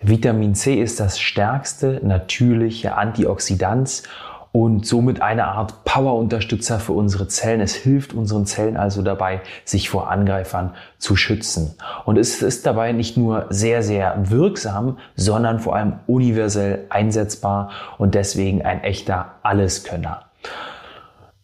Vitamin C ist das stärkste natürliche Antioxidant und somit eine Art Powerunterstützer für unsere Zellen. Es hilft unseren Zellen also dabei, sich vor Angreifern zu schützen. Und es ist dabei nicht nur sehr, sehr wirksam, sondern vor allem universell einsetzbar und deswegen ein echter Alleskönner.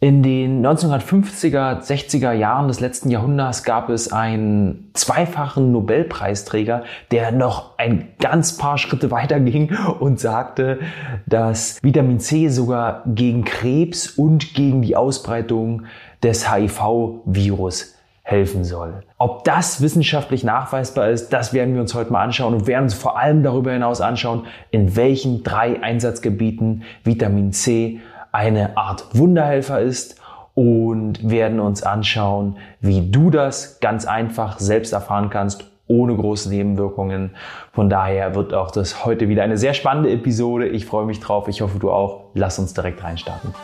In den 1950er, 60er Jahren des letzten Jahrhunderts gab es einen zweifachen Nobelpreisträger, der noch ein ganz paar Schritte weiter ging und sagte, dass Vitamin C sogar gegen Krebs und gegen die Ausbreitung des HIV-Virus helfen soll. Ob das wissenschaftlich nachweisbar ist, das werden wir uns heute mal anschauen und werden uns vor allem darüber hinaus anschauen, in welchen drei Einsatzgebieten Vitamin C eine Art Wunderhelfer ist und werden uns anschauen, wie du das ganz einfach selbst erfahren kannst, ohne große Nebenwirkungen. Von daher wird auch das heute wieder eine sehr spannende Episode. Ich freue mich drauf. Ich hoffe, du auch. Lass uns direkt reinstarten.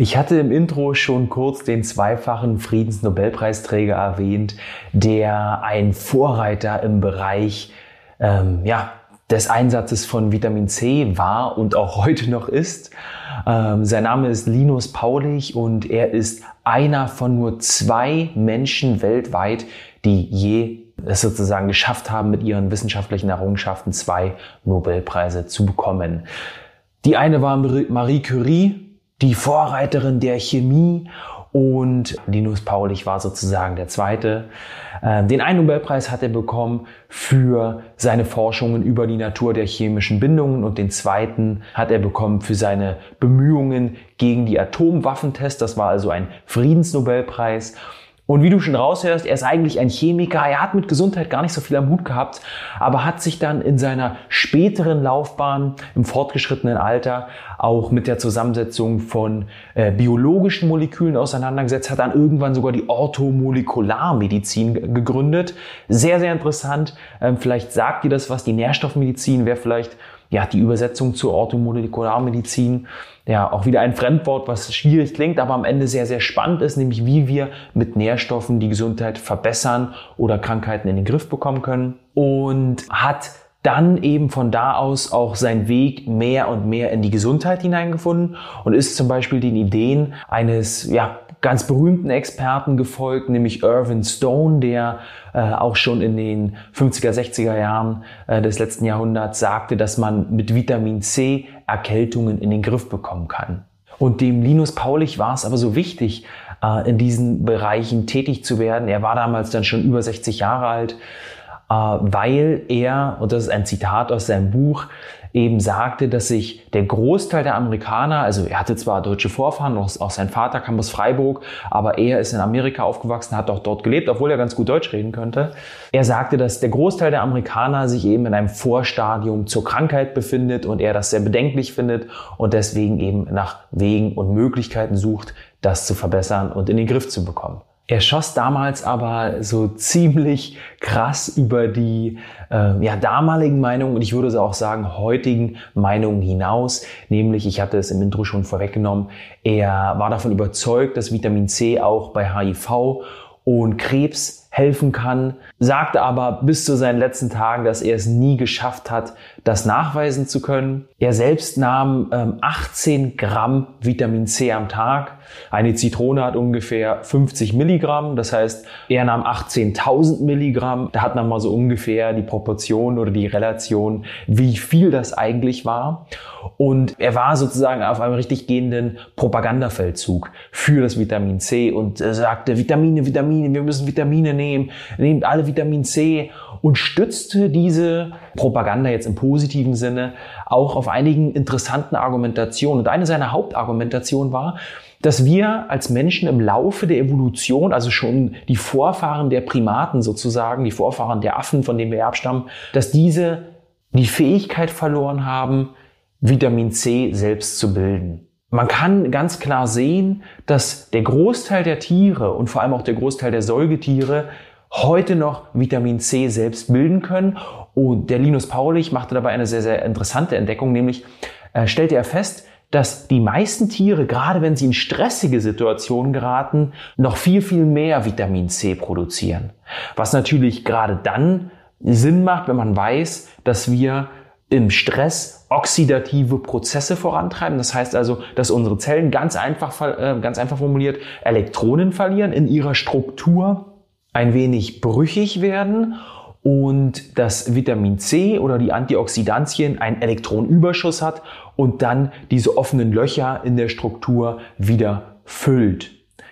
Ich hatte im Intro schon kurz den zweifachen Friedensnobelpreisträger erwähnt, der ein Vorreiter im Bereich ähm, ja, des Einsatzes von Vitamin C war und auch heute noch ist. Ähm, sein Name ist Linus Paulich und er ist einer von nur zwei Menschen weltweit, die je es sozusagen geschafft haben, mit ihren wissenschaftlichen Errungenschaften zwei Nobelpreise zu bekommen. Die eine war Marie Curie, die Vorreiterin der Chemie und Linus Paulich war sozusagen der zweite. Ähm, den einen Nobelpreis hat er bekommen für seine Forschungen über die Natur der chemischen Bindungen und den zweiten hat er bekommen für seine Bemühungen gegen die Atomwaffentests. Das war also ein Friedensnobelpreis. Und wie du schon raushörst, er ist eigentlich ein Chemiker. Er hat mit Gesundheit gar nicht so viel am Hut gehabt, aber hat sich dann in seiner späteren Laufbahn im fortgeschrittenen Alter auch mit der Zusammensetzung von äh, biologischen Molekülen auseinandergesetzt, hat dann irgendwann sogar die Orthomolekularmedizin gegründet. Sehr, sehr interessant. Ähm, vielleicht sagt dir das was. Die Nährstoffmedizin wäre vielleicht ja, die Übersetzung zur Orthomolekularmedizin, ja, auch wieder ein Fremdwort, was schwierig klingt, aber am Ende sehr, sehr spannend ist, nämlich wie wir mit Nährstoffen die Gesundheit verbessern oder Krankheiten in den Griff bekommen können. Und hat dann eben von da aus auch seinen Weg mehr und mehr in die Gesundheit hineingefunden und ist zum Beispiel den Ideen eines, ja, ganz berühmten Experten gefolgt, nämlich Irvin Stone, der äh, auch schon in den 50er, 60er Jahren äh, des letzten Jahrhunderts sagte, dass man mit Vitamin C Erkältungen in den Griff bekommen kann. Und dem Linus Paulich war es aber so wichtig, äh, in diesen Bereichen tätig zu werden. Er war damals dann schon über 60 Jahre alt, weil er, und das ist ein Zitat aus seinem Buch, eben sagte, dass sich der Großteil der Amerikaner, also er hatte zwar deutsche Vorfahren, auch, auch sein Vater kam aus Freiburg, aber er ist in Amerika aufgewachsen, hat auch dort gelebt, obwohl er ganz gut Deutsch reden könnte. Er sagte, dass der Großteil der Amerikaner sich eben in einem Vorstadium zur Krankheit befindet und er das sehr bedenklich findet und deswegen eben nach Wegen und Möglichkeiten sucht, das zu verbessern und in den Griff zu bekommen. Er schoss damals aber so ziemlich krass über die äh, ja, damaligen Meinungen und ich würde auch sagen heutigen Meinungen hinaus. Nämlich, ich hatte es im Intro schon vorweggenommen, er war davon überzeugt, dass Vitamin C auch bei HIV und Krebs helfen kann, sagte aber bis zu seinen letzten Tagen, dass er es nie geschafft hat, das nachweisen zu können. Er selbst nahm ähm, 18 Gramm Vitamin C am Tag. Eine Zitrone hat ungefähr 50 Milligramm. Das heißt, er nahm 18.000 Milligramm. Da hat man mal so ungefähr die Proportion oder die Relation, wie viel das eigentlich war. Und er war sozusagen auf einem richtig gehenden Propagandafeldzug für das Vitamin C und sagte, Vitamine, Vitamine, wir müssen Vitamine nehmen, nehmt alle Vitamin C und stützte diese Propaganda jetzt im positiven Sinne auch auf einigen interessanten Argumentationen. Und eine seiner Hauptargumentationen war, dass wir als Menschen im Laufe der Evolution, also schon die Vorfahren der Primaten sozusagen, die Vorfahren der Affen, von denen wir abstammen, dass diese die Fähigkeit verloren haben, Vitamin C selbst zu bilden. Man kann ganz klar sehen, dass der Großteil der Tiere und vor allem auch der Großteil der Säugetiere heute noch Vitamin C selbst bilden können. Und der Linus Paulich machte dabei eine sehr, sehr interessante Entdeckung, nämlich äh, stellte er fest, dass die meisten Tiere, gerade wenn sie in stressige Situationen geraten, noch viel, viel mehr Vitamin C produzieren. Was natürlich gerade dann Sinn macht, wenn man weiß, dass wir im Stress oxidative Prozesse vorantreiben. Das heißt also, dass unsere Zellen ganz einfach, äh, ganz einfach formuliert Elektronen verlieren, in ihrer Struktur ein wenig brüchig werden und das Vitamin C oder die Antioxidantien einen Elektronenüberschuss hat und dann diese offenen Löcher in der Struktur wieder füllt.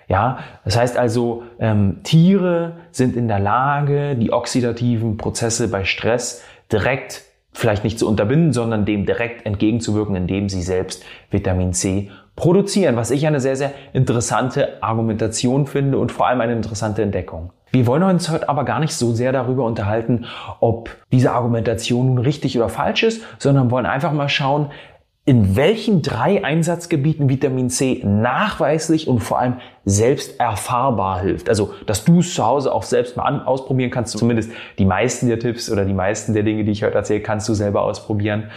Ja, das heißt also, ähm, Tiere sind in der Lage, die oxidativen Prozesse bei Stress direkt vielleicht nicht zu unterbinden, sondern dem direkt entgegenzuwirken, indem sie selbst Vitamin C produzieren, was ich eine sehr, sehr interessante Argumentation finde und vor allem eine interessante Entdeckung. Wir wollen uns heute aber gar nicht so sehr darüber unterhalten, ob diese Argumentation nun richtig oder falsch ist, sondern wollen einfach mal schauen, in welchen drei Einsatzgebieten Vitamin C nachweislich und vor allem selbst erfahrbar hilft. Also, dass du es zu Hause auch selbst mal an, ausprobieren kannst. Zumindest die meisten der Tipps oder die meisten der Dinge, die ich heute erzähle, kannst du selber ausprobieren.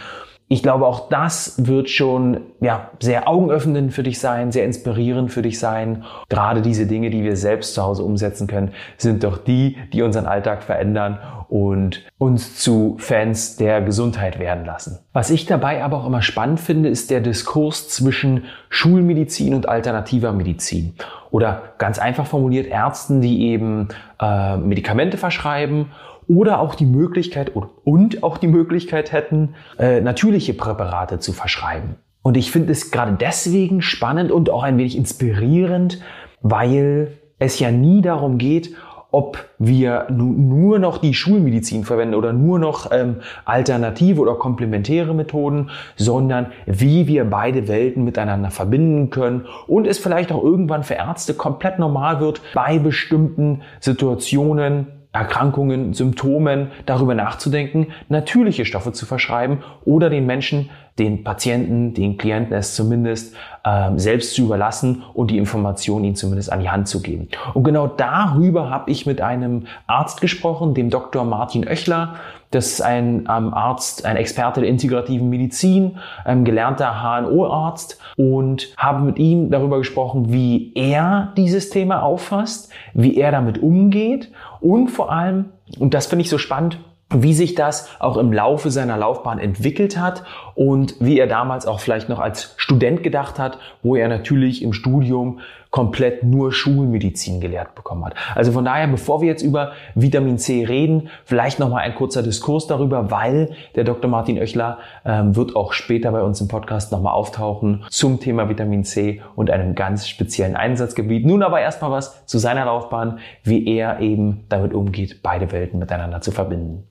Ich glaube, auch das wird schon ja, sehr augenöffnend für dich sein, sehr inspirierend für dich sein. Gerade diese Dinge, die wir selbst zu Hause umsetzen können, sind doch die, die unseren Alltag verändern und uns zu Fans der Gesundheit werden lassen. Was ich dabei aber auch immer spannend finde, ist der Diskurs zwischen Schulmedizin und alternativer Medizin. Oder ganz einfach formuliert Ärzten, die eben äh, Medikamente verschreiben oder auch die Möglichkeit und auch die Möglichkeit hätten, äh, natürliche Präparate zu verschreiben. Und ich finde es gerade deswegen spannend und auch ein wenig inspirierend, weil es ja nie darum geht, ob wir nur noch die Schulmedizin verwenden oder nur noch ähm, alternative oder komplementäre Methoden, sondern wie wir beide Welten miteinander verbinden können und es vielleicht auch irgendwann für Ärzte komplett normal wird, bei bestimmten Situationen Erkrankungen, Symptomen darüber nachzudenken, natürliche Stoffe zu verschreiben oder den Menschen, den Patienten, den Klienten es zumindest äh, selbst zu überlassen und die Information ihnen zumindest an die Hand zu geben. Und genau darüber habe ich mit einem Arzt gesprochen, dem Dr. Martin Oechler. Das ist ein ähm, Arzt, ein Experte der integrativen Medizin, ein gelernter HNO-Arzt und habe mit ihm darüber gesprochen, wie er dieses Thema auffasst, wie er damit umgeht und vor allem, und das finde ich so spannend, wie sich das auch im Laufe seiner Laufbahn entwickelt hat und wie er damals auch vielleicht noch als Student gedacht hat, wo er natürlich im Studium komplett nur Schulmedizin gelehrt bekommen hat. Also von daher, bevor wir jetzt über Vitamin C reden, vielleicht nochmal ein kurzer Diskurs darüber, weil der Dr. Martin Oechler ähm, wird auch später bei uns im Podcast nochmal auftauchen zum Thema Vitamin C und einem ganz speziellen Einsatzgebiet. Nun aber erstmal was zu seiner Laufbahn, wie er eben damit umgeht, beide Welten miteinander zu verbinden.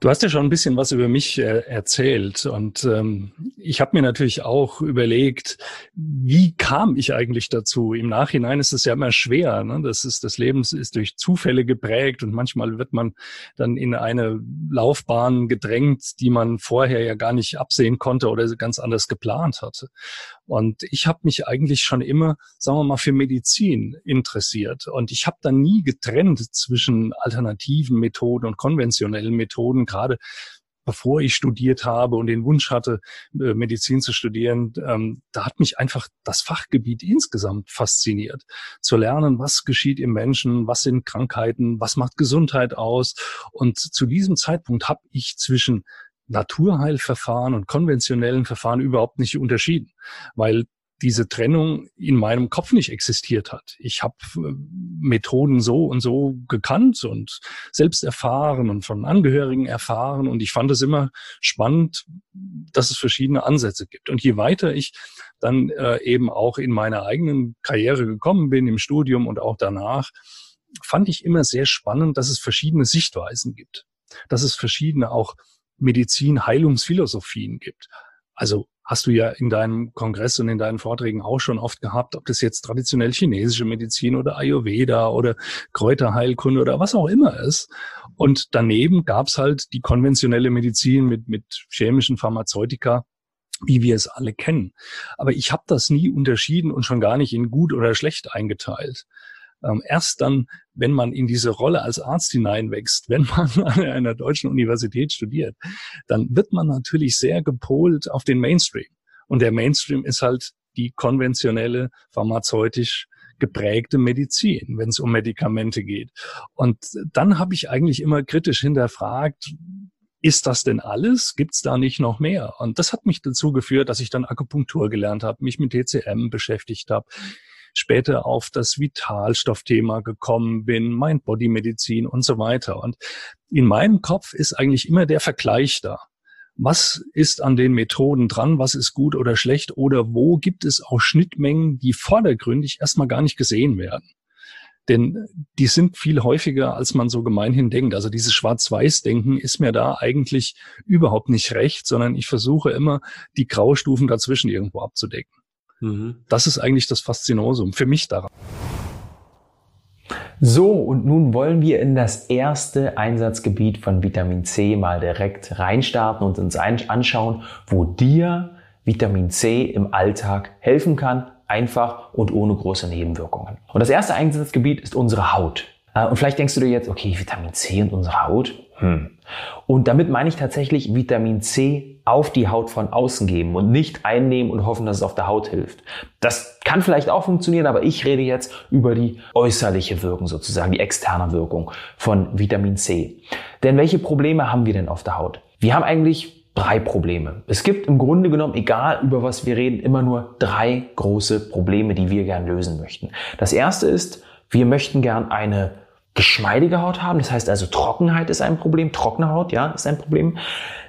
Du hast ja schon ein bisschen was über mich äh, erzählt und ähm, ich habe mir natürlich auch überlegt, wie kam ich eigentlich dazu? Im Nachhinein ist es ja immer schwer. Ne? Das ist das Leben ist durch Zufälle geprägt und manchmal wird man dann in eine Laufbahn gedrängt, die man vorher ja gar nicht absehen konnte oder ganz anders geplant hatte. Und ich habe mich eigentlich schon immer, sagen wir mal, für Medizin interessiert. Und ich habe dann nie getrennt zwischen alternativen Methoden und konventionellen Methoden, gerade bevor ich studiert habe und den Wunsch hatte, äh, Medizin zu studieren, ähm, da hat mich einfach das Fachgebiet insgesamt fasziniert. Zu lernen, was geschieht im Menschen, was sind Krankheiten, was macht Gesundheit aus. Und zu diesem Zeitpunkt habe ich zwischen Naturheilverfahren und konventionellen Verfahren überhaupt nicht unterschieden, weil diese Trennung in meinem Kopf nicht existiert hat. Ich habe äh, Methoden so und so gekannt und selbst erfahren und von Angehörigen erfahren und ich fand es immer spannend, dass es verschiedene Ansätze gibt. Und je weiter ich dann äh, eben auch in meiner eigenen Karriere gekommen bin, im Studium und auch danach, fand ich immer sehr spannend, dass es verschiedene Sichtweisen gibt, dass es verschiedene auch Medizin-Heilungsphilosophien gibt. Also hast du ja in deinem Kongress und in deinen Vorträgen auch schon oft gehabt, ob das jetzt traditionell chinesische Medizin oder Ayurveda oder Kräuterheilkunde oder was auch immer ist. Und daneben gab's halt die konventionelle Medizin mit, mit chemischen Pharmazeutika, wie wir es alle kennen. Aber ich habe das nie unterschieden und schon gar nicht in gut oder schlecht eingeteilt. Ähm, erst dann, wenn man in diese Rolle als Arzt hineinwächst, wenn man an einer deutschen Universität studiert, dann wird man natürlich sehr gepolt auf den Mainstream. Und der Mainstream ist halt die konventionelle pharmazeutisch geprägte Medizin, wenn es um Medikamente geht. Und dann habe ich eigentlich immer kritisch hinterfragt, ist das denn alles? Gibt es da nicht noch mehr? Und das hat mich dazu geführt, dass ich dann Akupunktur gelernt habe, mich mit TCM beschäftigt habe, später auf das Vitalstoffthema gekommen bin, Mind-Body-Medizin und so weiter. Und in meinem Kopf ist eigentlich immer der Vergleich da. Was ist an den Methoden dran? Was ist gut oder schlecht? Oder wo gibt es auch Schnittmengen, die vordergründig erstmal gar nicht gesehen werden? Denn die sind viel häufiger, als man so gemeinhin denkt. Also dieses Schwarz-Weiß-Denken ist mir da eigentlich überhaupt nicht recht, sondern ich versuche immer, die Graustufen dazwischen irgendwo abzudecken. Mhm. Das ist eigentlich das Faszinosum für mich daran. So, und nun wollen wir in das erste Einsatzgebiet von Vitamin C mal direkt reinstarten und uns anschauen, wo dir Vitamin C im Alltag helfen kann, einfach und ohne große Nebenwirkungen. Und das erste Einsatzgebiet ist unsere Haut. Äh, und vielleicht denkst du dir jetzt, okay, Vitamin C und unsere Haut? Hm. Und damit meine ich tatsächlich Vitamin C auf die Haut von außen geben und nicht einnehmen und hoffen, dass es auf der Haut hilft. Das kann vielleicht auch funktionieren, aber ich rede jetzt über die äußerliche Wirkung sozusagen, die externe Wirkung von Vitamin C. Denn welche Probleme haben wir denn auf der Haut? Wir haben eigentlich drei Probleme. Es gibt im Grunde genommen, egal über was wir reden, immer nur drei große Probleme, die wir gern lösen möchten. Das erste ist, wir möchten gern eine geschmeidige Haut haben. Das heißt also Trockenheit ist ein Problem, trockene Haut, ja, ist ein Problem.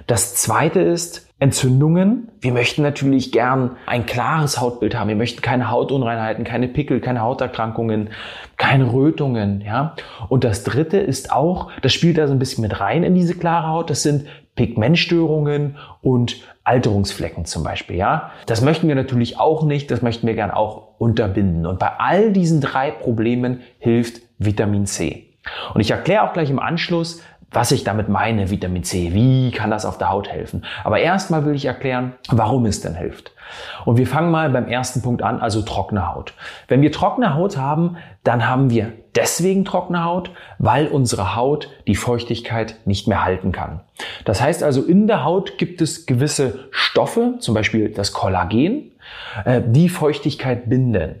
Das zweite ist Entzündungen. Wir möchten natürlich gern ein klares Hautbild haben. Wir möchten keine Hautunreinheiten, keine Pickel, keine Hauterkrankungen, keine Rötungen, ja. Und das dritte ist auch, das spielt da so ein bisschen mit rein in diese klare Haut. Das sind Pigmentstörungen und Alterungsflecken zum Beispiel, ja. Das möchten wir natürlich auch nicht. Das möchten wir gern auch unterbinden. Und bei all diesen drei Problemen hilft Vitamin C. Und ich erkläre auch gleich im Anschluss, was ich damit meine, Vitamin C. Wie kann das auf der Haut helfen? Aber erstmal will ich erklären, warum es denn hilft. Und wir fangen mal beim ersten Punkt an, also trockene Haut. Wenn wir trockene Haut haben, dann haben wir deswegen trockene Haut, weil unsere Haut die Feuchtigkeit nicht mehr halten kann. Das heißt also, in der Haut gibt es gewisse Stoffe, zum Beispiel das Kollagen, äh, die Feuchtigkeit binden.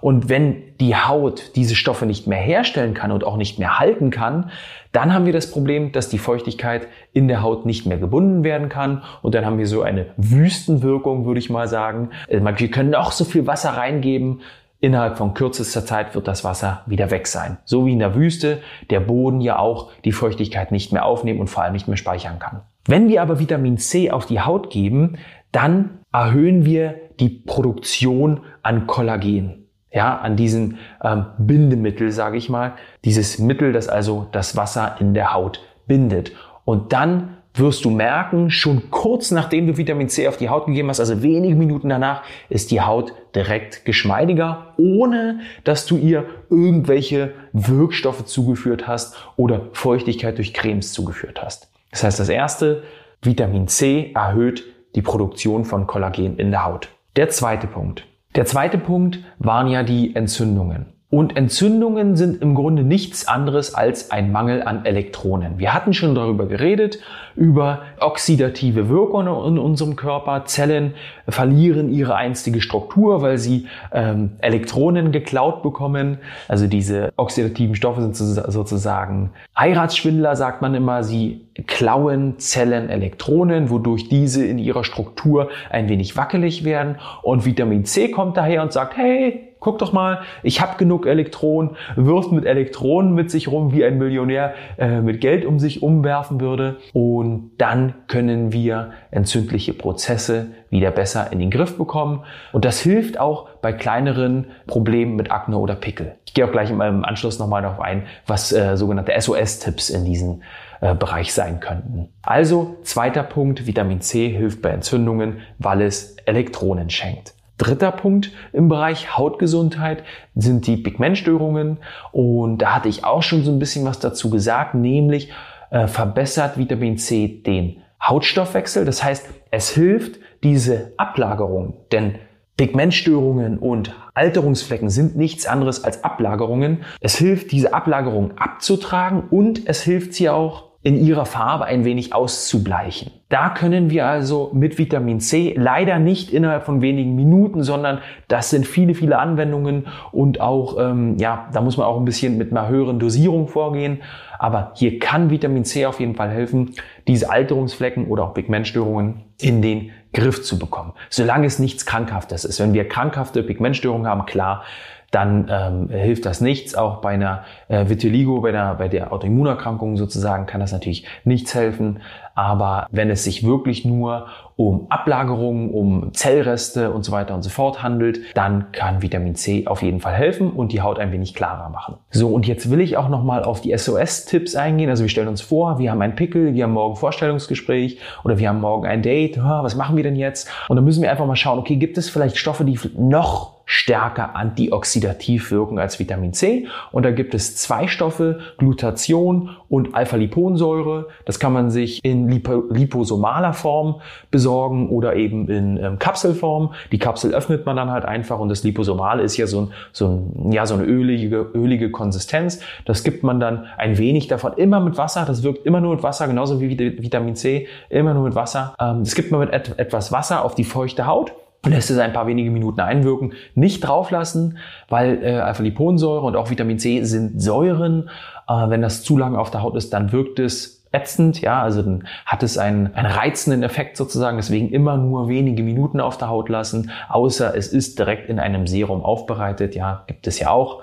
Und wenn die Haut diese Stoffe nicht mehr herstellen kann und auch nicht mehr halten kann, dann haben wir das Problem, dass die Feuchtigkeit in der Haut nicht mehr gebunden werden kann. Und dann haben wir so eine Wüstenwirkung, würde ich mal sagen. Äh, wir können auch so viel Wasser reingeben. Innerhalb von kürzester Zeit wird das Wasser wieder weg sein. So wie in der Wüste der Boden ja auch die Feuchtigkeit nicht mehr aufnehmen und vor allem nicht mehr speichern kann. Wenn wir aber Vitamin C auf die Haut geben, dann erhöhen wir die Produktion an Kollagen ja, an diesem ähm, Bindemittel, sage ich mal, dieses Mittel, das also das Wasser in der Haut bindet. Und dann wirst du merken, schon kurz nachdem du Vitamin C auf die Haut gegeben hast, also wenige Minuten danach, ist die Haut direkt geschmeidiger, ohne dass du ihr irgendwelche Wirkstoffe zugeführt hast oder Feuchtigkeit durch Cremes zugeführt hast. Das heißt, das erste, Vitamin C erhöht die Produktion von Kollagen in der Haut. Der zweite Punkt. Der zweite Punkt waren ja die Entzündungen. Und Entzündungen sind im Grunde nichts anderes als ein Mangel an Elektronen. Wir hatten schon darüber geredet, über oxidative Wirkungen in unserem Körper. Zellen verlieren ihre einstige Struktur, weil sie ähm, Elektronen geklaut bekommen. Also diese oxidativen Stoffe sind sozusagen Heiratsschwindler, sagt man immer. Sie klauen Zellen Elektronen, wodurch diese in ihrer Struktur ein wenig wackelig werden. Und Vitamin C kommt daher und sagt, hey, guck doch mal, ich habe genug Elektronen, wirft mit Elektronen mit sich rum, wie ein Millionär äh, mit Geld um sich umwerfen würde. Und dann können wir entzündliche Prozesse wieder besser in den Griff bekommen. Und das hilft auch bei kleineren Problemen mit Akne oder Pickel. Ich gehe auch gleich im Anschluss nochmal darauf ein, was äh, sogenannte SOS-Tipps in diesem äh, Bereich sein könnten. Also zweiter Punkt, Vitamin C hilft bei Entzündungen, weil es Elektronen schenkt. Dritter Punkt im Bereich Hautgesundheit sind die Pigmentstörungen und da hatte ich auch schon so ein bisschen was dazu gesagt, nämlich äh, verbessert Vitamin C den Hautstoffwechsel. Das heißt, es hilft diese Ablagerung, denn Pigmentstörungen und Alterungsflecken sind nichts anderes als Ablagerungen. Es hilft, diese Ablagerung abzutragen und es hilft sie auch in ihrer Farbe ein wenig auszubleichen. Da können wir also mit Vitamin C leider nicht innerhalb von wenigen Minuten, sondern das sind viele, viele Anwendungen und auch, ähm, ja, da muss man auch ein bisschen mit einer höheren Dosierung vorgehen. Aber hier kann Vitamin C auf jeden Fall helfen, diese Alterungsflecken oder auch Pigmentstörungen in den Griff zu bekommen. Solange es nichts Krankhaftes ist. Wenn wir krankhafte Pigmentstörungen haben, klar, dann ähm, hilft das nichts. Auch bei einer äh, Vitiligo, bei der, bei der Autoimmunerkrankung sozusagen, kann das natürlich nichts helfen. Aber wenn es sich wirklich nur um Ablagerungen, um Zellreste und so weiter und so fort handelt, dann kann Vitamin C auf jeden Fall helfen und die Haut ein wenig klarer machen. So, und jetzt will ich auch nochmal auf die SOS-Tipps eingehen. Also wir stellen uns vor, wir haben einen Pickel, wir haben morgen Vorstellungsgespräch oder wir haben morgen ein Date. Was machen wir denn jetzt? Und dann müssen wir einfach mal schauen, okay, gibt es vielleicht Stoffe, die noch stärker antioxidativ wirken als Vitamin C. Und da gibt es zwei Stoffe, Glutathion und Alpha-Liponsäure. Das kann man sich in Lipo liposomaler Form besorgen oder eben in ähm, Kapselform. Die Kapsel öffnet man dann halt einfach und das Liposomale ist ja so, ein, so, ein, ja, so eine ölige, ölige Konsistenz. Das gibt man dann ein wenig davon immer mit Wasser. Das wirkt immer nur mit Wasser, genauso wie Vitamin C, immer nur mit Wasser. Ähm, das gibt man mit et etwas Wasser auf die feuchte Haut lässt es ein paar wenige Minuten einwirken, nicht drauflassen, weil äh, Alpha-Liponsäure und auch Vitamin C sind Säuren. Äh, wenn das zu lange auf der Haut ist, dann wirkt es ätzend, ja, also dann hat es einen, einen reizenden Effekt sozusagen, deswegen immer nur wenige Minuten auf der Haut lassen, außer es ist direkt in einem Serum aufbereitet, ja, gibt es ja auch.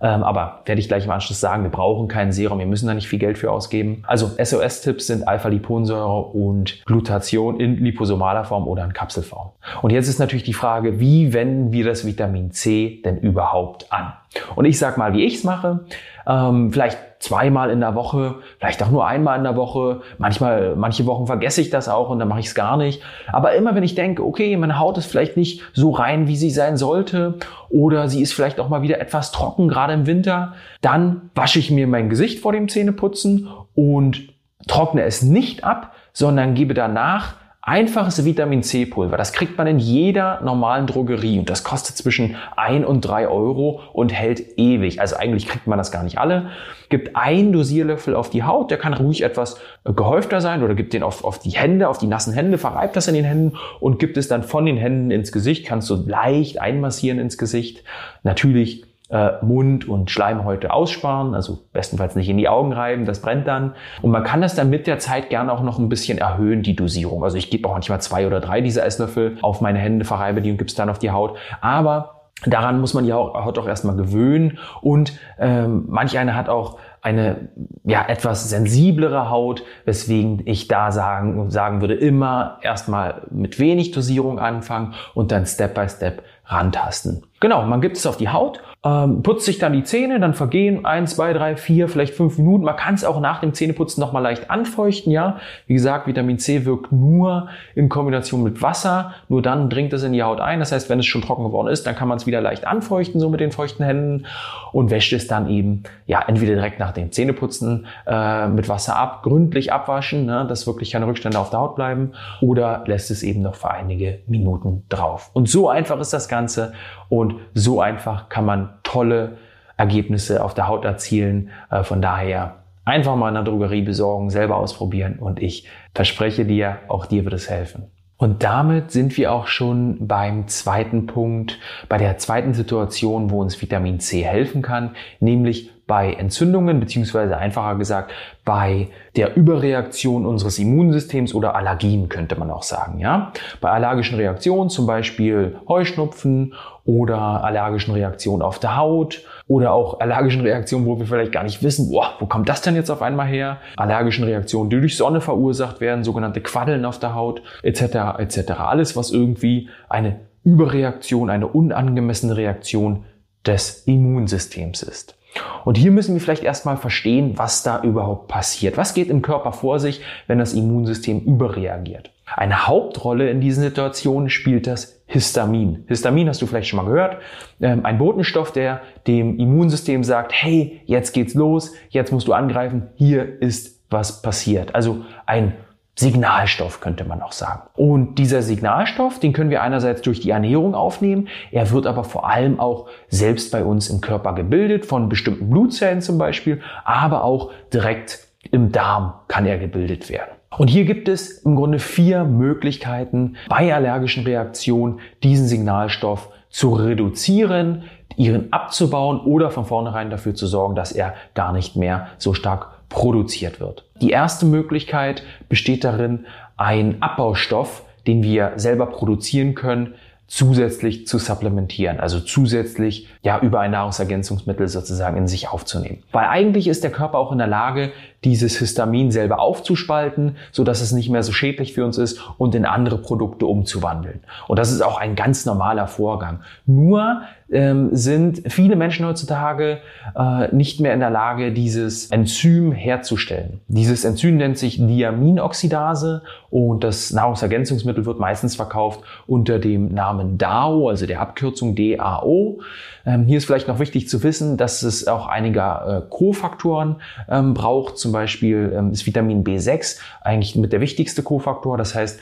Ähm, aber werde ich gleich im Anschluss sagen, wir brauchen keinen Serum, wir müssen da nicht viel Geld für ausgeben. Also SOS-Tipps sind Alpha-Liponsäure und Glutation in liposomaler Form oder in Kapselform. Und jetzt ist natürlich die Frage, wie wenden wir das Vitamin C denn überhaupt an? Und ich sag mal, wie ich es mache. Ähm, vielleicht zweimal in der Woche, vielleicht auch nur einmal in der Woche. Manchmal, manche Wochen vergesse ich das auch und dann mache ich es gar nicht. Aber immer wenn ich denke, okay, meine Haut ist vielleicht nicht so rein, wie sie sein sollte, oder sie ist vielleicht auch mal wieder etwas trocken, gerade im Winter, dann wasche ich mir mein Gesicht vor dem Zähneputzen und trockne es nicht ab, sondern gebe danach Einfaches Vitamin C Pulver, das kriegt man in jeder normalen Drogerie und das kostet zwischen ein und drei Euro und hält ewig. Also eigentlich kriegt man das gar nicht alle. Gibt ein Dosierlöffel auf die Haut, der kann ruhig etwas gehäufter sein oder gibt den auf, auf die Hände, auf die nassen Hände, verreibt das in den Händen und gibt es dann von den Händen ins Gesicht, kannst du leicht einmassieren ins Gesicht. Natürlich äh, Mund und Schleimhäute aussparen, also bestenfalls nicht in die Augen reiben, das brennt dann. Und man kann das dann mit der Zeit gerne auch noch ein bisschen erhöhen, die Dosierung. Also ich gebe auch manchmal zwei oder drei dieser Esslöffel auf meine Hände, verreibe die und gebe es dann auf die Haut. Aber daran muss man die Haut auch erstmal gewöhnen und ähm, manch einer hat auch eine ja etwas sensiblere Haut, weswegen ich da sagen sagen würde immer erstmal mit wenig Dosierung anfangen und dann Step by Step rantasten. Genau, man gibt es auf die Haut ähm, putzt sich dann die Zähne, dann vergehen eins, zwei, drei, vier, vielleicht fünf Minuten. Man kann es auch nach dem Zähneputzen nochmal leicht anfeuchten, ja. Wie gesagt, Vitamin C wirkt nur in Kombination mit Wasser, nur dann dringt es in die Haut ein. Das heißt, wenn es schon trocken geworden ist, dann kann man es wieder leicht anfeuchten, so mit den feuchten Händen und wäscht es dann eben, ja, entweder direkt nach dem Zähneputzen äh, mit Wasser ab, gründlich abwaschen, ne, dass wirklich keine Rückstände auf der Haut bleiben, oder lässt es eben noch für einige Minuten drauf. Und so einfach ist das Ganze und so einfach kann man tolle Ergebnisse auf der Haut erzielen. Äh, von daher einfach mal in der Drogerie besorgen, selber ausprobieren und ich verspreche dir, auch dir wird es helfen. Und damit sind wir auch schon beim zweiten Punkt, bei der zweiten Situation, wo uns Vitamin C helfen kann, nämlich bei Entzündungen, beziehungsweise einfacher gesagt, bei der Überreaktion unseres Immunsystems oder Allergien könnte man auch sagen, ja. Bei allergischen Reaktionen, zum Beispiel Heuschnupfen oder allergischen Reaktionen auf der Haut oder auch allergischen Reaktionen, wo wir vielleicht gar nicht wissen, boah, wo kommt das denn jetzt auf einmal her? Allergischen Reaktionen, die durch Sonne verursacht werden, sogenannte Quaddeln auf der Haut, etc., etc. Alles, was irgendwie eine Überreaktion, eine unangemessene Reaktion des Immunsystems ist. Und hier müssen wir vielleicht erstmal verstehen, was da überhaupt passiert. Was geht im Körper vor sich, wenn das Immunsystem überreagiert? Eine Hauptrolle in diesen Situationen spielt das Histamin. Histamin hast du vielleicht schon mal gehört. Ähm, ein Botenstoff, der dem Immunsystem sagt, hey, jetzt geht's los, jetzt musst du angreifen, hier ist was passiert. Also ein Signalstoff könnte man auch sagen. Und dieser Signalstoff, den können wir einerseits durch die Ernährung aufnehmen, er wird aber vor allem auch selbst bei uns im Körper gebildet, von bestimmten Blutzellen zum Beispiel, aber auch direkt im Darm kann er gebildet werden. Und hier gibt es im Grunde vier Möglichkeiten bei allergischen Reaktionen, diesen Signalstoff zu reduzieren, ihren abzubauen oder von vornherein dafür zu sorgen, dass er gar nicht mehr so stark produziert wird. Die erste Möglichkeit besteht darin, einen Abbaustoff, den wir selber produzieren können, zusätzlich zu supplementieren, also zusätzlich ja über ein Nahrungsergänzungsmittel sozusagen in sich aufzunehmen. Weil eigentlich ist der Körper auch in der Lage, dieses Histamin selber aufzuspalten, so dass es nicht mehr so schädlich für uns ist und in andere Produkte umzuwandeln. Und das ist auch ein ganz normaler Vorgang. Nur ähm, sind viele Menschen heutzutage äh, nicht mehr in der Lage, dieses Enzym herzustellen. Dieses Enzym nennt sich Diaminoxidase und das Nahrungsergänzungsmittel wird meistens verkauft unter dem Namen DAO, also der Abkürzung DAO. Ähm, hier ist vielleicht noch wichtig zu wissen, dass es auch einige äh, Kofaktoren ähm, braucht. Zum Beispiel ähm, ist Vitamin B6 eigentlich mit der wichtigste Kofaktor. Das heißt,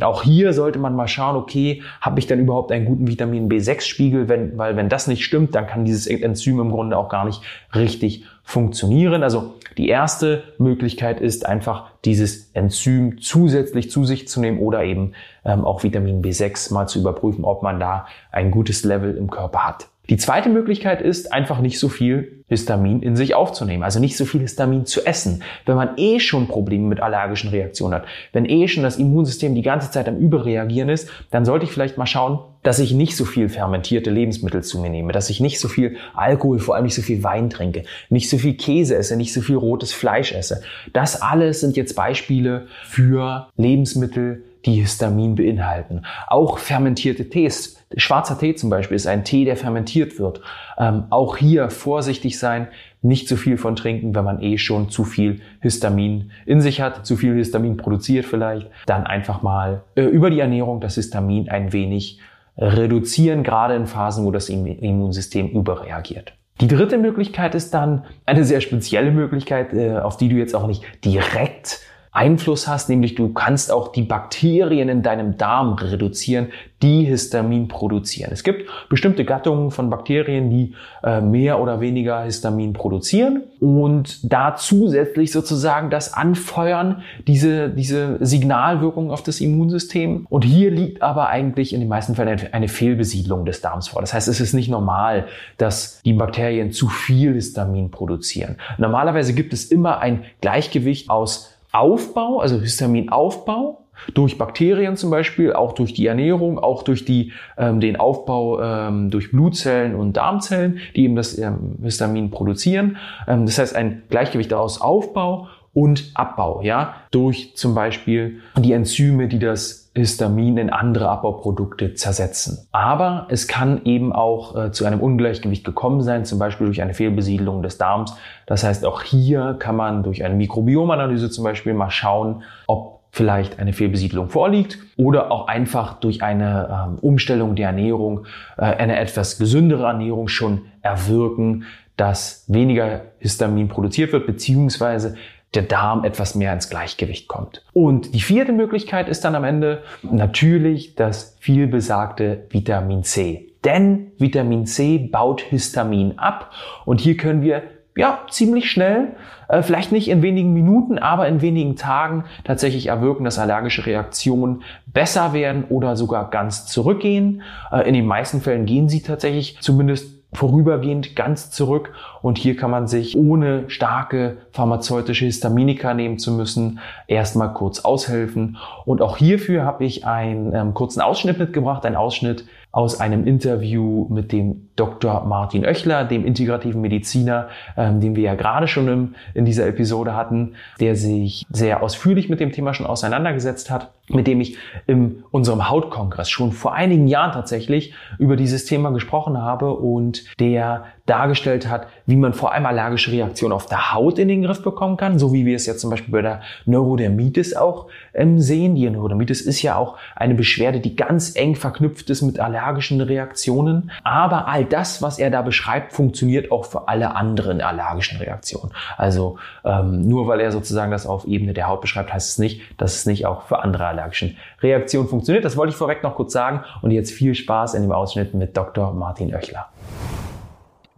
auch hier sollte man mal schauen, okay, habe ich denn überhaupt einen guten Vitamin B6-Spiegel? Wenn, weil wenn das nicht stimmt, dann kann dieses Enzym im Grunde auch gar nicht richtig funktionieren. Also die erste Möglichkeit ist einfach dieses Enzym zusätzlich zu sich zu nehmen oder eben ähm, auch Vitamin B6 mal zu überprüfen, ob man da ein gutes Level im Körper hat. Die zweite Möglichkeit ist, einfach nicht so viel Histamin in sich aufzunehmen, also nicht so viel Histamin zu essen. Wenn man eh schon Probleme mit allergischen Reaktionen hat, wenn eh schon das Immunsystem die ganze Zeit am Überreagieren ist, dann sollte ich vielleicht mal schauen, dass ich nicht so viel fermentierte Lebensmittel zu mir nehme, dass ich nicht so viel Alkohol, vor allem nicht so viel Wein trinke, nicht so viel Käse esse, nicht so viel rotes Fleisch esse. Das alles sind jetzt Beispiele für Lebensmittel, die Histamin beinhalten. Auch fermentierte Tees. Schwarzer Tee zum Beispiel ist ein Tee, der fermentiert wird. Ähm, auch hier vorsichtig sein, nicht zu viel von trinken, wenn man eh schon zu viel Histamin in sich hat, zu viel Histamin produziert vielleicht. Dann einfach mal äh, über die Ernährung das Histamin ein wenig reduzieren, gerade in Phasen, wo das Immunsystem überreagiert. Die dritte Möglichkeit ist dann eine sehr spezielle Möglichkeit, äh, auf die du jetzt auch nicht direkt Einfluss hast, nämlich du kannst auch die Bakterien in deinem Darm reduzieren, die Histamin produzieren. Es gibt bestimmte Gattungen von Bakterien, die äh, mehr oder weniger Histamin produzieren und da zusätzlich sozusagen das anfeuern, diese, diese Signalwirkung auf das Immunsystem. Und hier liegt aber eigentlich in den meisten Fällen eine Fehlbesiedlung des Darms vor. Das heißt, es ist nicht normal, dass die Bakterien zu viel Histamin produzieren. Normalerweise gibt es immer ein Gleichgewicht aus Aufbau, also Histaminaufbau, durch Bakterien zum Beispiel, auch durch die Ernährung, auch durch die, ähm, den Aufbau ähm, durch Blutzellen und Darmzellen, die eben das ähm, Histamin produzieren. Ähm, das heißt ein Gleichgewicht aus Aufbau und Abbau, ja, durch zum Beispiel die Enzyme, die das Histamin in andere Abbauprodukte zersetzen. Aber es kann eben auch äh, zu einem Ungleichgewicht gekommen sein, zum Beispiel durch eine Fehlbesiedelung des Darms. Das heißt, auch hier kann man durch eine Mikrobiomanalyse zum Beispiel mal schauen, ob vielleicht eine Fehlbesiedlung vorliegt oder auch einfach durch eine ähm, Umstellung der Ernährung, äh, eine etwas gesündere Ernährung schon erwirken, dass weniger Histamin produziert wird, beziehungsweise der Darm etwas mehr ins Gleichgewicht kommt. Und die vierte Möglichkeit ist dann am Ende natürlich das vielbesagte Vitamin C. Denn Vitamin C baut Histamin ab und hier können wir ja, ziemlich schnell, äh, vielleicht nicht in wenigen Minuten, aber in wenigen Tagen tatsächlich erwirken, dass allergische Reaktionen besser werden oder sogar ganz zurückgehen. Äh, in den meisten Fällen gehen sie tatsächlich zumindest vorübergehend ganz zurück. Und hier kann man sich ohne starke pharmazeutische Histaminika nehmen zu müssen erstmal kurz aushelfen. Und auch hierfür habe ich einen ähm, kurzen Ausschnitt mitgebracht, ein Ausschnitt aus einem Interview mit dem Dr. Martin Oechler, dem integrativen Mediziner, ähm, den wir ja gerade schon im, in dieser Episode hatten, der sich sehr ausführlich mit dem Thema schon auseinandergesetzt hat, mit dem ich in unserem Hautkongress schon vor einigen Jahren tatsächlich über dieses Thema gesprochen habe und der dargestellt hat, wie man vor allem allergische Reaktionen auf der Haut in den Griff bekommen kann, so wie wir es jetzt zum Beispiel bei der Neurodermitis auch ähm, sehen. Die Neurodermitis ist ja auch eine Beschwerde, die ganz eng verknüpft ist mit allergischen Reaktionen. Aber all das, was er da beschreibt, funktioniert auch für alle anderen allergischen Reaktionen. Also ähm, nur weil er sozusagen das auf Ebene der Haut beschreibt, heißt es nicht, dass es nicht auch für andere allergischen Reaktionen funktioniert. Das wollte ich vorweg noch kurz sagen und jetzt viel Spaß in dem Ausschnitt mit Dr. Martin Oechler.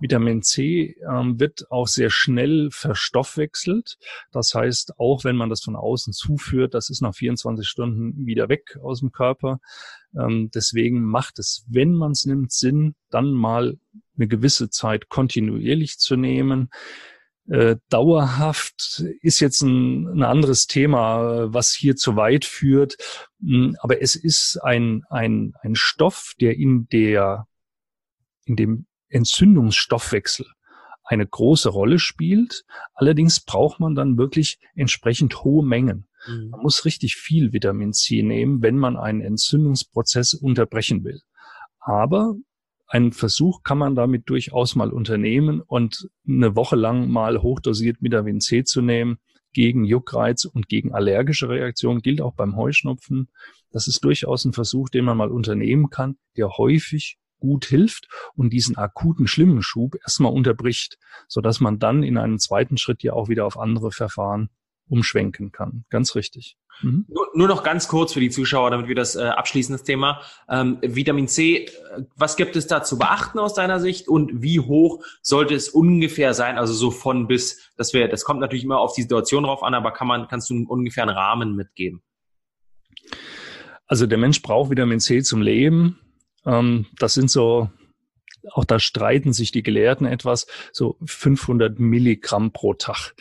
Vitamin C ähm, wird auch sehr schnell verstoffwechselt. Das heißt, auch wenn man das von außen zuführt, das ist nach 24 Stunden wieder weg aus dem Körper. Ähm, deswegen macht es, wenn man es nimmt, Sinn, dann mal eine gewisse Zeit kontinuierlich zu nehmen. Äh, dauerhaft ist jetzt ein, ein, anderes Thema, was hier zu weit führt. Hm, aber es ist ein, ein, ein Stoff, der in der, in dem Entzündungsstoffwechsel eine große Rolle spielt. Allerdings braucht man dann wirklich entsprechend hohe Mengen. Mhm. Man muss richtig viel Vitamin C nehmen, wenn man einen Entzündungsprozess unterbrechen will. Aber einen Versuch kann man damit durchaus mal unternehmen und eine Woche lang mal hochdosiert Vitamin C zu nehmen gegen Juckreiz und gegen allergische Reaktionen gilt auch beim Heuschnupfen. Das ist durchaus ein Versuch, den man mal unternehmen kann, der häufig gut hilft und diesen akuten schlimmen Schub erstmal unterbricht, so dass man dann in einem zweiten Schritt ja auch wieder auf andere Verfahren umschwenken kann. Ganz richtig. Mhm. Nur, nur, noch ganz kurz für die Zuschauer, damit wir das äh, abschließen, das Thema. Ähm, Vitamin C, äh, was gibt es da zu beachten aus deiner Sicht und wie hoch sollte es ungefähr sein? Also so von bis, das wäre, das kommt natürlich immer auf die Situation drauf an, aber kann man, kannst du ungefähr einen Rahmen mitgeben? Also der Mensch braucht Vitamin C zum Leben. Ähm, das sind so auch da streiten sich die Gelehrten etwas, so 500 Milligramm pro Tag.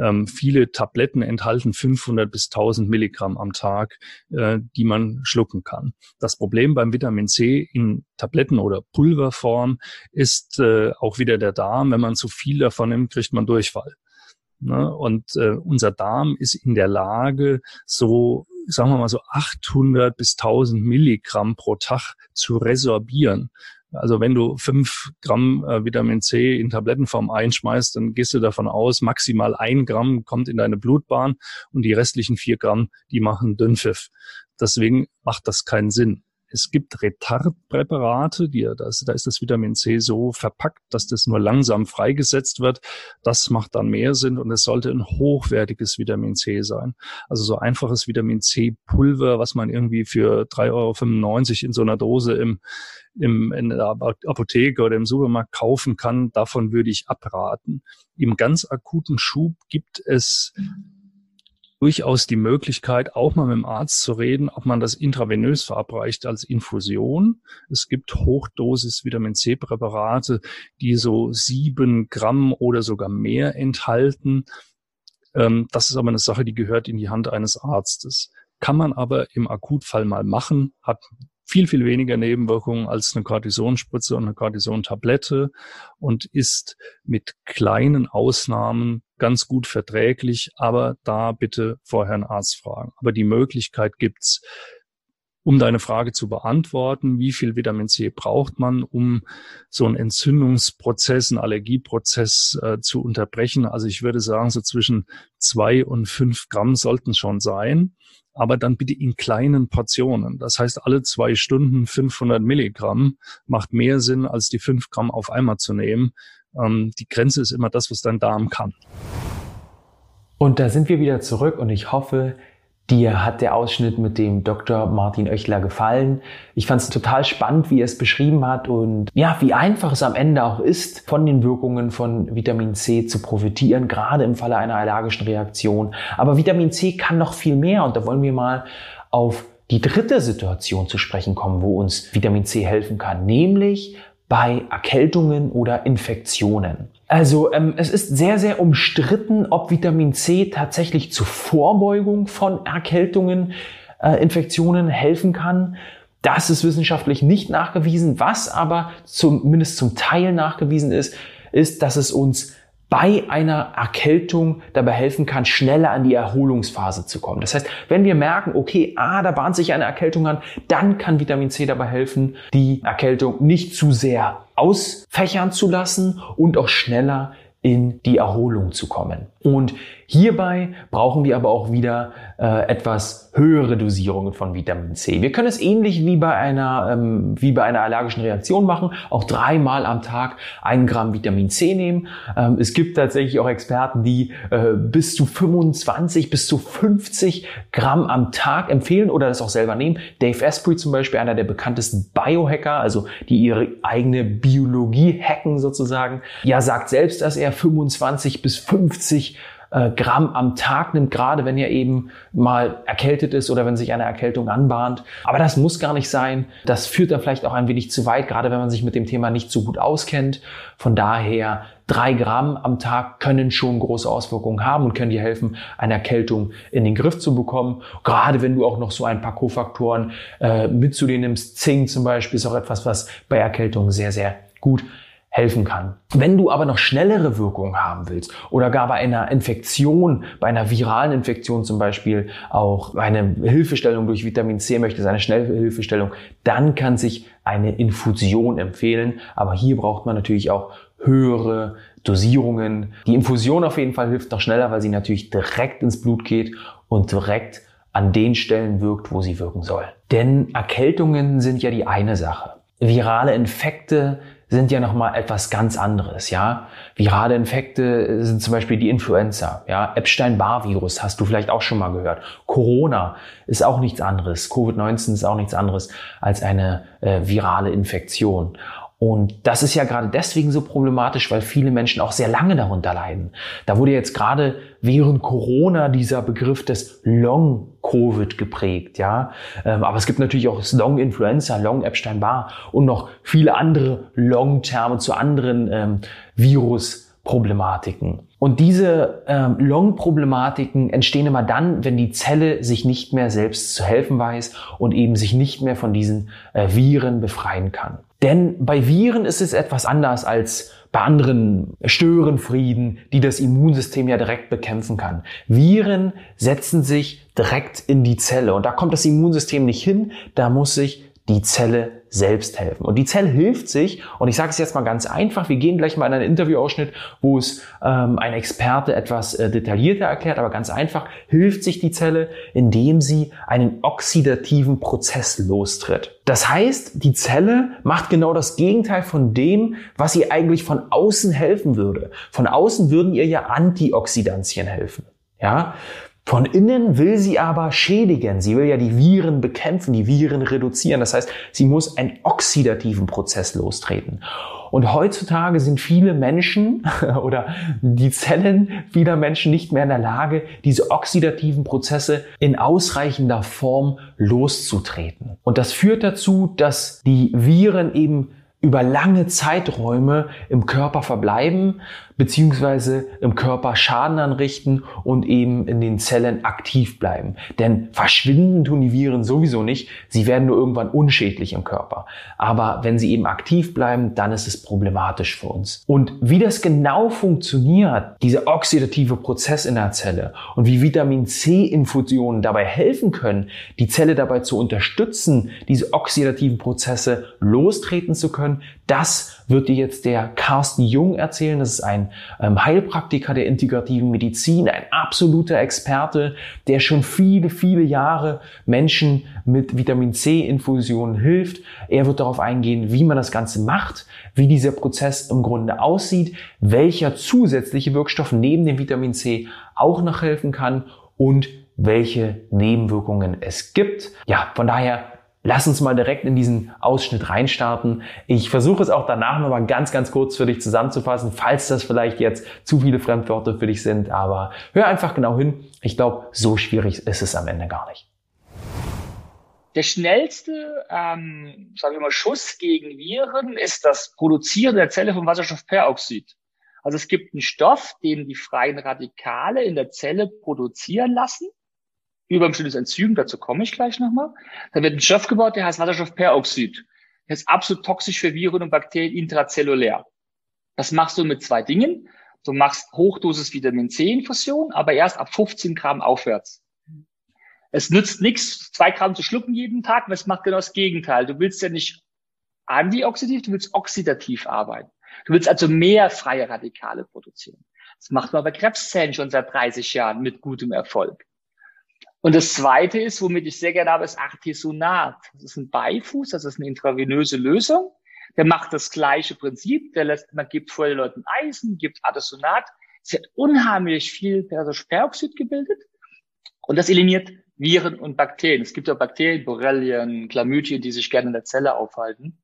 Ähm, viele Tabletten enthalten 500 bis 1000 Milligramm am Tag, äh, die man schlucken kann. Das Problem beim Vitamin C in Tabletten- oder Pulverform ist äh, auch wieder der Darm. Wenn man zu viel davon nimmt, kriegt man Durchfall. Ne? Und äh, unser Darm ist in der Lage, so sagen wir mal so 800 bis 1000 Milligramm pro Tag zu resorbieren. Also wenn du fünf Gramm äh, Vitamin C in Tablettenform einschmeißt, dann gehst du davon aus, maximal ein Gramm kommt in deine Blutbahn und die restlichen vier Gramm, die machen Dünnpfiff. Deswegen macht das keinen Sinn. Es gibt Retardpräparate, die, da, ist, da ist das Vitamin C so verpackt, dass das nur langsam freigesetzt wird. Das macht dann mehr Sinn und es sollte ein hochwertiges Vitamin C sein. Also so einfaches Vitamin C Pulver, was man irgendwie für 3,95 Euro in so einer Dose im, im, in der Apotheke oder im Supermarkt kaufen kann, davon würde ich abraten. Im ganz akuten Schub gibt es durchaus die Möglichkeit, auch mal mit dem Arzt zu reden, ob man das intravenös verabreicht als Infusion. Es gibt Hochdosis Vitamin C Präparate, die so sieben Gramm oder sogar mehr enthalten. Ähm, das ist aber eine Sache, die gehört in die Hand eines Arztes. Kann man aber im Akutfall mal machen, hat viel, viel weniger Nebenwirkungen als eine Cortisonspritze und eine Cortisontablette und ist mit kleinen Ausnahmen ganz gut verträglich, aber da bitte vorher einen Arzt fragen. Aber die Möglichkeit gibt's, um deine Frage zu beantworten, wie viel Vitamin C braucht man, um so einen Entzündungsprozess, einen Allergieprozess äh, zu unterbrechen? Also ich würde sagen, so zwischen zwei und fünf Gramm sollten schon sein aber dann bitte in kleinen Portionen. Das heißt, alle zwei Stunden 500 Milligramm macht mehr Sinn, als die fünf Gramm auf einmal zu nehmen. Ähm, die Grenze ist immer das, was dein Darm kann. Und da sind wir wieder zurück und ich hoffe, Dir hat der Ausschnitt mit dem Dr. Martin Oechler gefallen. Ich fand es total spannend, wie er es beschrieben hat und ja, wie einfach es am Ende auch ist, von den Wirkungen von Vitamin C zu profitieren, gerade im Falle einer allergischen Reaktion. Aber Vitamin C kann noch viel mehr und da wollen wir mal auf die dritte Situation zu sprechen kommen, wo uns Vitamin C helfen kann, nämlich bei Erkältungen oder Infektionen. Also ähm, es ist sehr, sehr umstritten, ob Vitamin C tatsächlich zur Vorbeugung von Erkältungen, äh, Infektionen helfen kann. Das ist wissenschaftlich nicht nachgewiesen. Was aber zumindest zum Teil nachgewiesen ist, ist, dass es uns bei einer Erkältung dabei helfen kann, schneller an die Erholungsphase zu kommen. Das heißt, wenn wir merken, okay, ah, da bahnt sich eine Erkältung an, dann kann Vitamin C dabei helfen, die Erkältung nicht zu sehr ausfächern zu lassen und auch schneller in die Erholung zu kommen. Und Hierbei brauchen wir aber auch wieder äh, etwas höhere Dosierungen von Vitamin C. Wir können es ähnlich wie bei einer ähm, wie bei einer allergischen Reaktion machen, auch dreimal am Tag ein Gramm Vitamin C nehmen. Ähm, es gibt tatsächlich auch Experten, die äh, bis zu 25 bis zu 50 Gramm am Tag empfehlen oder das auch selber nehmen. Dave Asprey zum Beispiel, einer der bekanntesten Biohacker, also die ihre eigene Biologie hacken sozusagen, ja sagt selbst, dass er 25 bis 50 äh, Gramm am Tag nimmt, gerade wenn ihr eben mal erkältet ist oder wenn sich eine Erkältung anbahnt. Aber das muss gar nicht sein. Das führt dann vielleicht auch ein wenig zu weit, gerade wenn man sich mit dem Thema nicht so gut auskennt. Von daher drei Gramm am Tag können schon große Auswirkungen haben und können dir helfen, eine Erkältung in den Griff zu bekommen. Gerade wenn du auch noch so ein paar Kofaktoren äh, mit zu dir nimmst. Zink zum Beispiel ist auch etwas, was bei Erkältungen sehr, sehr gut helfen kann. Wenn du aber noch schnellere Wirkungen haben willst oder gar bei einer Infektion, bei einer viralen Infektion zum Beispiel auch eine Hilfestellung durch Vitamin C möchtest, eine schnelle Hilfestellung, dann kann sich eine Infusion empfehlen. Aber hier braucht man natürlich auch höhere Dosierungen. Die Infusion auf jeden Fall hilft noch schneller, weil sie natürlich direkt ins Blut geht und direkt an den Stellen wirkt, wo sie wirken soll. Denn Erkältungen sind ja die eine Sache. Virale Infekte sind ja nochmal etwas ganz anderes, ja. Virale Infekte sind zum Beispiel die Influenza, ja. Epstein-Barr-Virus hast du vielleicht auch schon mal gehört. Corona ist auch nichts anderes. Covid-19 ist auch nichts anderes als eine äh, virale Infektion. Und das ist ja gerade deswegen so problematisch, weil viele Menschen auch sehr lange darunter leiden. Da wurde jetzt gerade während Corona dieser Begriff des Long-Covid geprägt, ja. Ähm, aber es gibt natürlich auch das Long-Influenza, Long-Epstein-Barr und noch viele andere Long-Terme zu anderen ähm, Virus-Problematiken. Und diese ähm, Long-Problematiken entstehen immer dann, wenn die Zelle sich nicht mehr selbst zu helfen weiß und eben sich nicht mehr von diesen äh, Viren befreien kann. Denn bei Viren ist es etwas anders als bei anderen Störenfrieden, die das Immunsystem ja direkt bekämpfen kann. Viren setzen sich direkt in die Zelle und da kommt das Immunsystem nicht hin, da muss sich die Zelle selbst helfen. Und die Zelle hilft sich, und ich sage es jetzt mal ganz einfach, wir gehen gleich mal in einen Interviewausschnitt, wo es ähm, ein Experte etwas äh, detaillierter erklärt, aber ganz einfach hilft sich die Zelle, indem sie einen oxidativen Prozess lostritt. Das heißt, die Zelle macht genau das Gegenteil von dem, was ihr eigentlich von außen helfen würde. Von außen würden ihr ja Antioxidantien helfen. Ja, von innen will sie aber schädigen. Sie will ja die Viren bekämpfen, die Viren reduzieren. Das heißt, sie muss einen oxidativen Prozess lostreten. Und heutzutage sind viele Menschen oder die Zellen vieler Menschen nicht mehr in der Lage, diese oxidativen Prozesse in ausreichender Form loszutreten. Und das führt dazu, dass die Viren eben über lange Zeiträume im Körper verbleiben, beziehungsweise im Körper Schaden anrichten und eben in den Zellen aktiv bleiben. Denn verschwinden tun die Viren sowieso nicht, sie werden nur irgendwann unschädlich im Körper. Aber wenn sie eben aktiv bleiben, dann ist es problematisch für uns. Und wie das genau funktioniert, dieser oxidative Prozess in der Zelle und wie Vitamin C-Infusionen dabei helfen können, die Zelle dabei zu unterstützen, diese oxidativen Prozesse lostreten zu können, das wird dir jetzt der Carsten Jung erzählen. Das ist ein ähm, Heilpraktiker der integrativen Medizin, ein absoluter Experte, der schon viele, viele Jahre Menschen mit Vitamin C-Infusionen hilft. Er wird darauf eingehen, wie man das Ganze macht, wie dieser Prozess im Grunde aussieht, welcher zusätzliche Wirkstoff neben dem Vitamin C auch noch helfen kann und welche Nebenwirkungen es gibt. Ja, von daher Lass uns mal direkt in diesen Ausschnitt reinstarten. Ich versuche es auch danach nochmal ganz, ganz kurz für dich zusammenzufassen, falls das vielleicht jetzt zu viele Fremdworte für dich sind. Aber hör einfach genau hin. Ich glaube, so schwierig ist es am Ende gar nicht. Der schnellste, ähm, sagen wir mal, Schuss gegen Viren ist das Produzieren der Zelle von Wasserstoffperoxid. Also es gibt einen Stoff, den die freien Radikale in der Zelle produzieren lassen über ein bestimmtes Enzym, dazu komme ich gleich nochmal. Da wird ein Stoff gebaut, der heißt Wasserstoffperoxid. Der ist absolut toxisch für Viren und Bakterien intrazellulär. Das machst du mit zwei Dingen. Du machst Hochdosis Vitamin C Infusion, aber erst ab 15 Gramm aufwärts. Es nützt nichts, zwei Gramm zu schlucken jeden Tag, weil es macht genau das Gegenteil. Du willst ja nicht antioxidativ, du willst oxidativ arbeiten. Du willst also mehr freie Radikale produzieren. Das macht man bei Krebszellen schon seit 30 Jahren mit gutem Erfolg. Und das zweite ist, womit ich sehr gerne habe, ist Artisonat. Das ist ein Beifuß, das ist eine intravenöse Lösung. Der macht das gleiche Prinzip. Der lässt, man gibt vor den Leuten Eisen, gibt Artisonat. Es wird unheimlich viel Perosperroxid gebildet. Und das eliminiert Viren und Bakterien. Es gibt ja Bakterien, Borrelien, Chlamydien, die sich gerne in der Zelle aufhalten.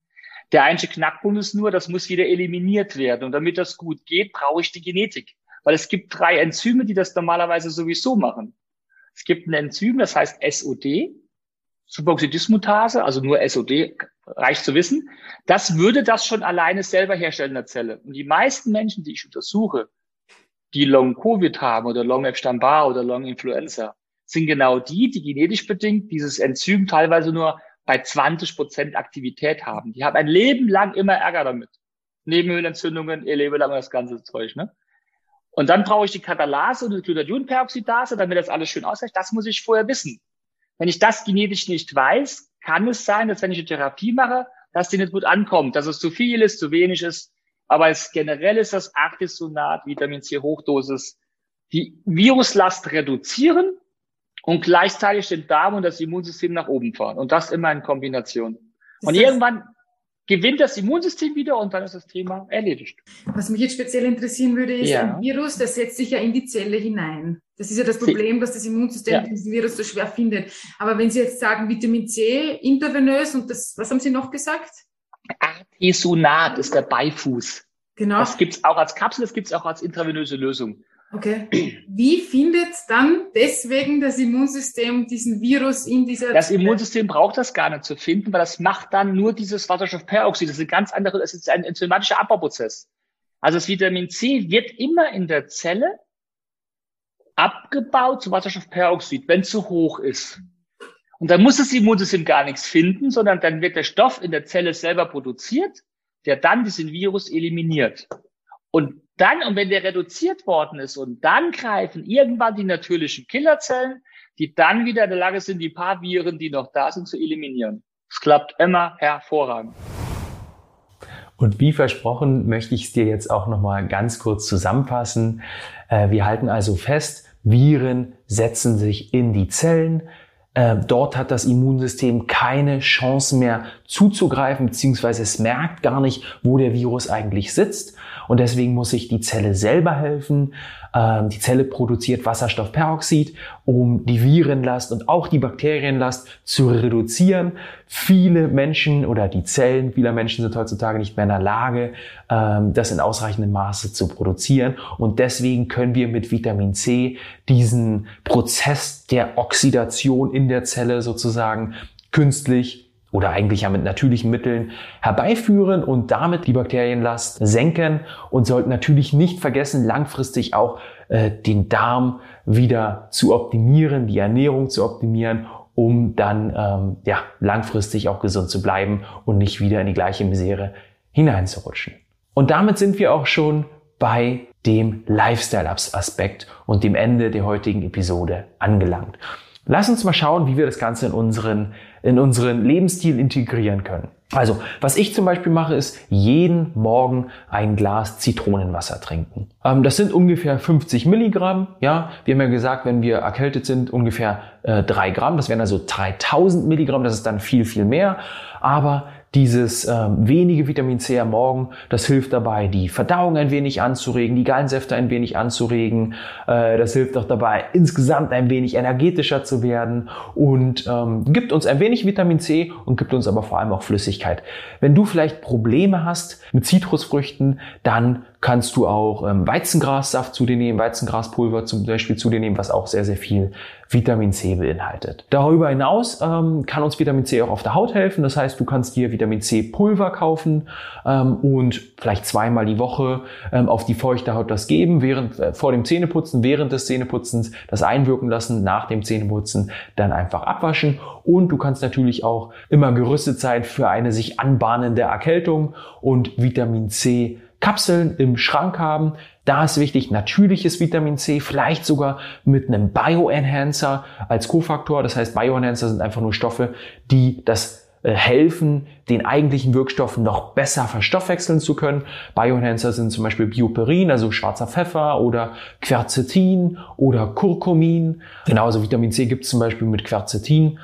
Der einzige Knackpunkt ist nur, das muss wieder eliminiert werden. Und damit das gut geht, brauche ich die Genetik. Weil es gibt drei Enzyme, die das normalerweise sowieso machen. Es gibt ein Enzym, das heißt SOD, Superoxidismutase, also nur SOD, reicht zu wissen. Das würde das schon alleine selber herstellen in der Zelle. Und die meisten Menschen, die ich untersuche, die Long-Covid haben oder Long-Epstein-Barr oder Long-Influenza, sind genau die, die genetisch bedingt dieses Enzym teilweise nur bei 20 Prozent Aktivität haben. Die haben ein Leben lang immer Ärger damit. Nebenhöhlenentzündungen, ihr Leben lang das ganze Zeug, ne? Und dann brauche ich die Katalase und die Glutathionperoxidase, damit das alles schön ausreicht. Das muss ich vorher wissen. Wenn ich das genetisch nicht weiß, kann es sein, dass wenn ich eine Therapie mache, dass die nicht gut ankommt, dass es zu viel ist, zu wenig ist. Aber es generell ist das Artisonat, Vitamin C Hochdosis, die Viruslast reduzieren und gleichzeitig den Darm und das Immunsystem nach oben fahren. Und das immer in Kombination. Und irgendwann gewinnt das Immunsystem wieder und dann ist das Thema erledigt. Was mich jetzt speziell interessieren würde, ist ja. ein Virus, der setzt sich ja in die Zelle hinein. Das ist ja das Problem, dass das Immunsystem ja. diesen Virus so schwer findet. Aber wenn Sie jetzt sagen Vitamin C intravenös und das, was haben Sie noch gesagt? Artesunat ist der Beifuß. Genau. Das gibt's auch als Kapsel, das gibt's auch als intravenöse Lösung. Okay. Wie findet dann deswegen das Immunsystem diesen Virus in dieser Das Immunsystem braucht das gar nicht zu finden, weil das macht dann nur dieses Wasserstoffperoxid. Das ist ein ganz anderer, das ist ein enzymatischer Abbauprozess. Also das Vitamin C wird immer in der Zelle abgebaut zu Wasserstoffperoxid, wenn es zu hoch ist. Und dann muss das Immunsystem gar nichts finden, sondern dann wird der Stoff in der Zelle selber produziert, der dann diesen Virus eliminiert. Und dann, und wenn der reduziert worden ist, und dann greifen irgendwann die natürlichen Killerzellen, die dann wieder in der Lage sind, die paar Viren, die noch da sind, zu eliminieren. Es klappt immer hervorragend. Und wie versprochen, möchte ich es dir jetzt auch nochmal ganz kurz zusammenfassen. Äh, wir halten also fest, Viren setzen sich in die Zellen, dort hat das Immunsystem keine Chance mehr zuzugreifen, beziehungsweise es merkt gar nicht, wo der Virus eigentlich sitzt. Und deswegen muss sich die Zelle selber helfen. Ähm, die Zelle produziert Wasserstoffperoxid, um die Virenlast und auch die Bakterienlast zu reduzieren. Viele Menschen oder die Zellen vieler Menschen sind heutzutage nicht mehr in der Lage, ähm, das in ausreichendem Maße zu produzieren. Und deswegen können wir mit Vitamin C diesen Prozess der Oxidation in der Zelle sozusagen künstlich oder eigentlich ja mit natürlichen Mitteln herbeiführen und damit die Bakterienlast senken und sollten natürlich nicht vergessen, langfristig auch äh, den Darm wieder zu optimieren, die Ernährung zu optimieren, um dann ähm, ja, langfristig auch gesund zu bleiben und nicht wieder in die gleiche Misere hineinzurutschen. Und damit sind wir auch schon bei dem Lifestyle-Aspekt und dem Ende der heutigen Episode angelangt. Lass uns mal schauen, wie wir das Ganze in unseren, in unseren Lebensstil integrieren können. Also, was ich zum Beispiel mache, ist jeden Morgen ein Glas Zitronenwasser trinken. Ähm, das sind ungefähr 50 Milligramm. Ja, wir haben ja gesagt, wenn wir erkältet sind, ungefähr äh, 3 Gramm. Das wären also 3000 Milligramm. Das ist dann viel, viel mehr. Aber dieses ähm, wenige Vitamin C am Morgen, das hilft dabei, die Verdauung ein wenig anzuregen, die Gallensäfte ein wenig anzuregen. Äh, das hilft auch dabei, insgesamt ein wenig energetischer zu werden und ähm, gibt uns ein wenig Vitamin C und gibt uns aber vor allem auch Flüssigkeit. Wenn du vielleicht Probleme hast mit Zitrusfrüchten, dann kannst du auch ähm, Weizengrassaft zu dir nehmen, Weizengraspulver zum Beispiel zu dir nehmen, was auch sehr, sehr viel Vitamin C beinhaltet. Darüber hinaus ähm, kann uns Vitamin C auch auf der Haut helfen. Das heißt, du kannst dir Vitamin C Pulver kaufen ähm, und vielleicht zweimal die Woche ähm, auf die feuchte Haut das geben, während äh, vor dem Zähneputzen, während des Zähneputzens das einwirken lassen, nach dem Zähneputzen dann einfach abwaschen. Und du kannst natürlich auch immer gerüstet sein für eine sich anbahnende Erkältung und Vitamin C Kapseln im Schrank haben. Da ist wichtig natürliches Vitamin C, vielleicht sogar mit einem Bioenhancer als Kofaktor. Das heißt, Bioenhancer sind einfach nur Stoffe, die das äh, helfen, den eigentlichen Wirkstoff noch besser verstoffwechseln zu können. Bioenhancer sind zum Beispiel Bioperin, also schwarzer Pfeffer oder Quercetin oder Curcumin. Genauso Vitamin C gibt es zum Beispiel mit Quercetin.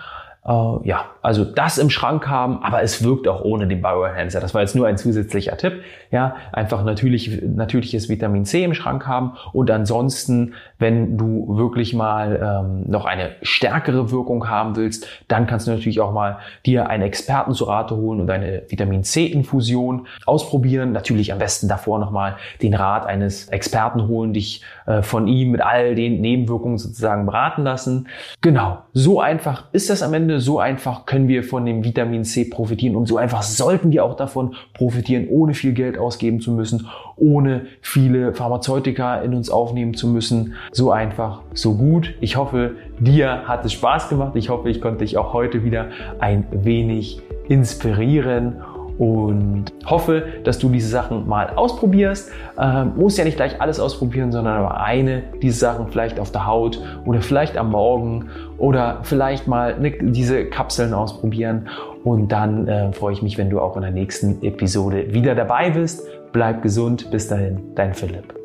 Äh, ja, also das im Schrank haben, aber es wirkt auch ohne den Bioenhancer. Das war jetzt nur ein zusätzlicher Tipp. Ja, einfach natürlich, natürliches Vitamin C im Schrank haben und ansonsten, wenn du wirklich mal ähm, noch eine stärkere Wirkung haben willst, dann kannst du natürlich auch mal dir einen Experten zu Rate holen und eine Vitamin C Infusion ausprobieren. Natürlich am besten davor nochmal den Rat eines Experten holen, dich äh, von ihm mit all den Nebenwirkungen sozusagen beraten lassen. Genau, so einfach ist das am Ende, so einfach können wir von dem Vitamin C profitieren und so einfach sollten wir auch davon profitieren, ohne viel Geld ausgeben zu müssen, ohne viele Pharmazeutika in uns aufnehmen zu müssen. So einfach, so gut. Ich hoffe, dir hat es Spaß gemacht. Ich hoffe, ich konnte dich auch heute wieder ein wenig inspirieren und hoffe, dass du diese Sachen mal ausprobierst. Ähm, musst ja nicht gleich alles ausprobieren, sondern aber eine dieser Sachen vielleicht auf der Haut oder vielleicht am Morgen oder vielleicht mal ne, diese Kapseln ausprobieren. Und dann äh, freue ich mich, wenn du auch in der nächsten Episode wieder dabei bist. Bleib gesund. Bis dahin, dein Philipp.